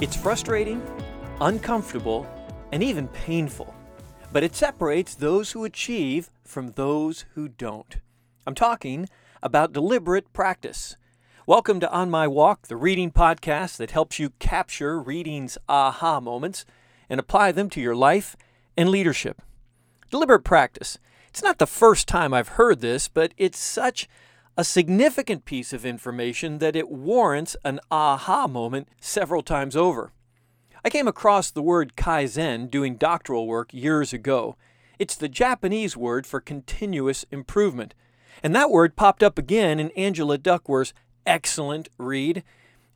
It's frustrating, uncomfortable, and even painful, but it separates those who achieve from those who don't. I'm talking about deliberate practice. Welcome to On My Walk, the reading podcast that helps you capture reading's aha moments and apply them to your life and leadership. Deliberate practice. It's not the first time I've heard this, but it's such a significant piece of information that it warrants an aha moment several times over. I came across the word kaizen doing doctoral work years ago. It's the Japanese word for continuous improvement. And that word popped up again in Angela Duckworth's excellent read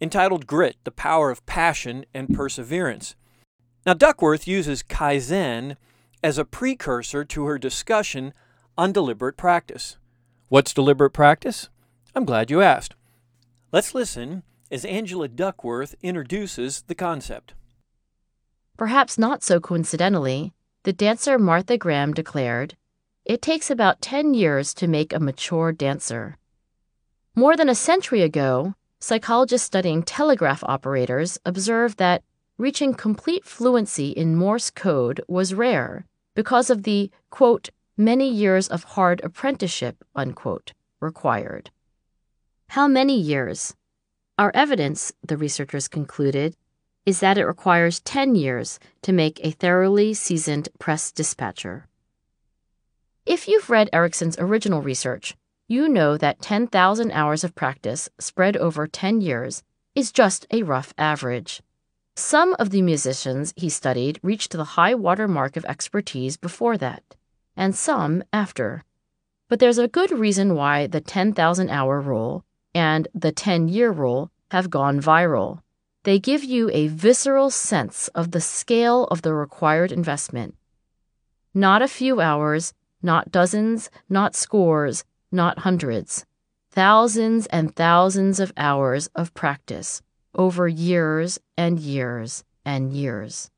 entitled Grit The Power of Passion and Perseverance. Now, Duckworth uses Kaizen as a precursor to her discussion on deliberate practice. What's deliberate practice? I'm glad you asked. Let's listen as Angela Duckworth introduces the concept. Perhaps not so coincidentally, the dancer Martha Graham declared, It takes about 10 years to make a mature dancer. More than a century ago, psychologists studying telegraph operators observed that reaching complete fluency in Morse code was rare because of the, quote, many years of hard apprenticeship, unquote, required. How many years? Our evidence, the researchers concluded, is that it requires 10 years to make a thoroughly seasoned press dispatcher. If you've read Ericsson's original research, you know that 10,000 hours of practice spread over 10 years is just a rough average. Some of the musicians he studied reached the high water mark of expertise before that and some after. But there's a good reason why the 10,000 hour rule and the 10 year rule have gone viral. They give you a visceral sense of the scale of the required investment. Not a few hours, not dozens, not scores, not hundreds. Thousands and thousands of hours of practice over years and years and years.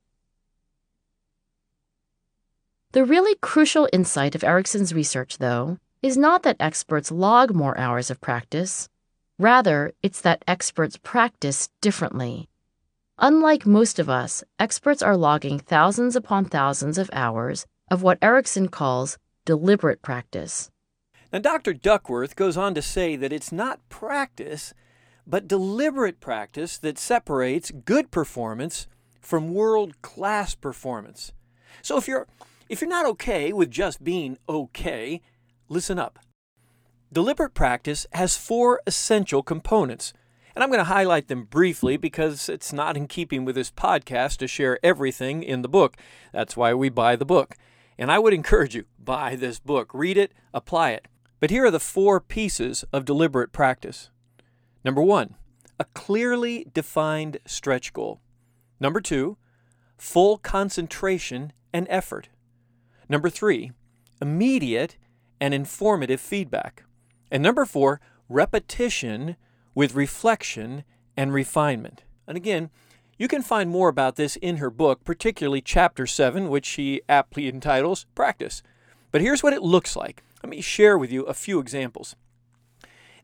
The really crucial insight of Ericsson's research, though, is not that experts log more hours of practice. Rather, it's that experts practice differently. Unlike most of us, experts are logging thousands upon thousands of hours of what Ericsson calls deliberate practice. Now, Dr. Duckworth goes on to say that it's not practice, but deliberate practice that separates good performance from world class performance. So if you're if you're not okay with just being okay, listen up. Deliberate practice has four essential components, and I'm going to highlight them briefly because it's not in keeping with this podcast to share everything in the book. That's why we buy the book. And I would encourage you, buy this book, read it, apply it. But here are the four pieces of deliberate practice. Number one, a clearly defined stretch goal. Number two, full concentration and effort. Number three, immediate and informative feedback. And number four, repetition with reflection and refinement. And again, you can find more about this in her book, particularly chapter 7, which she aptly entitles Practice. But here's what it looks like. Let me share with you a few examples.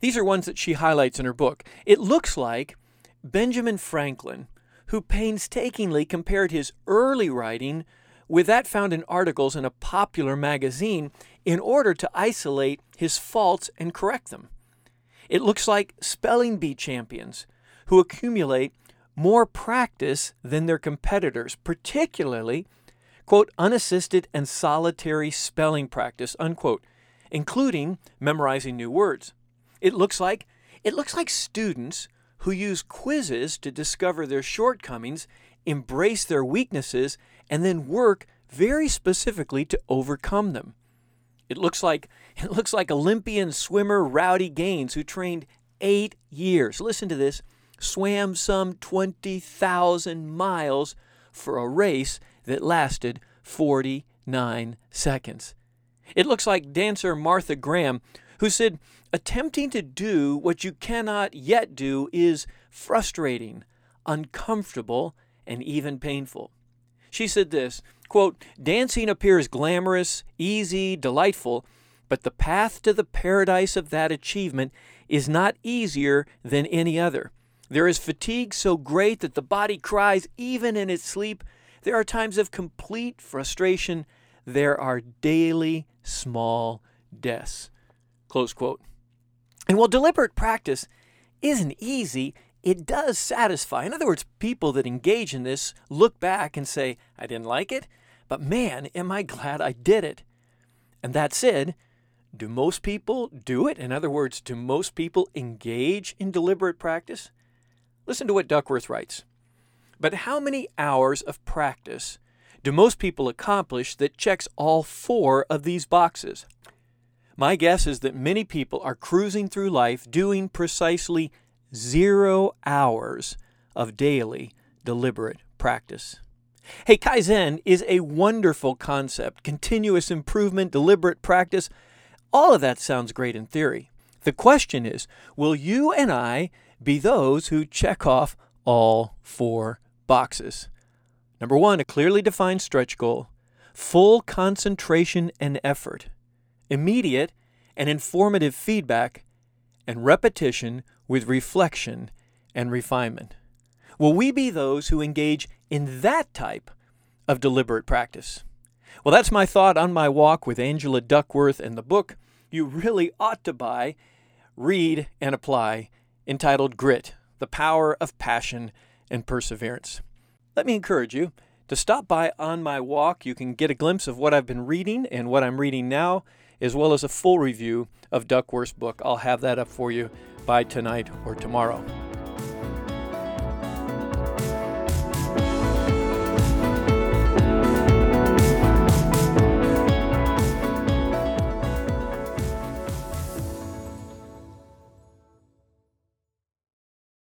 These are ones that she highlights in her book. It looks like Benjamin Franklin, who painstakingly compared his early writing with that found in articles in a popular magazine in order to isolate his faults and correct them. It looks like spelling bee champions who accumulate more practice than their competitors, particularly, quote, unassisted and solitary spelling practice, unquote, including memorizing new words. It looks like it looks like students who use quizzes to discover their shortcomings, embrace their weaknesses, and then work very specifically to overcome them. It looks like it looks like Olympian swimmer Rowdy Gaines who trained 8 years. Listen to this. Swam some 20,000 miles for a race that lasted 49 seconds. It looks like dancer Martha Graham who said attempting to do what you cannot yet do is frustrating, uncomfortable, and even painful. She said this quote, Dancing appears glamorous, easy, delightful, but the path to the paradise of that achievement is not easier than any other. There is fatigue so great that the body cries even in its sleep. There are times of complete frustration. There are daily small deaths. Close quote. And while deliberate practice isn't easy, it does satisfy. In other words, people that engage in this look back and say, I didn't like it, but man, am I glad I did it. And that said, do most people do it? In other words, do most people engage in deliberate practice? Listen to what Duckworth writes. But how many hours of practice do most people accomplish that checks all four of these boxes? My guess is that many people are cruising through life doing precisely zero hours of daily deliberate practice. Hey, Kaizen is a wonderful concept. Continuous improvement, deliberate practice, all of that sounds great in theory. The question is will you and I be those who check off all four boxes? Number one, a clearly defined stretch goal, full concentration and effort, immediate and informative feedback, and repetition with reflection and refinement. Will we be those who engage in that type of deliberate practice? Well, that's my thought on my walk with Angela Duckworth and the book you really ought to buy, read, and apply entitled Grit The Power of Passion and Perseverance. Let me encourage you to stop by on my walk. You can get a glimpse of what I've been reading and what I'm reading now, as well as a full review of Duckworth's book. I'll have that up for you by tonight or tomorrow.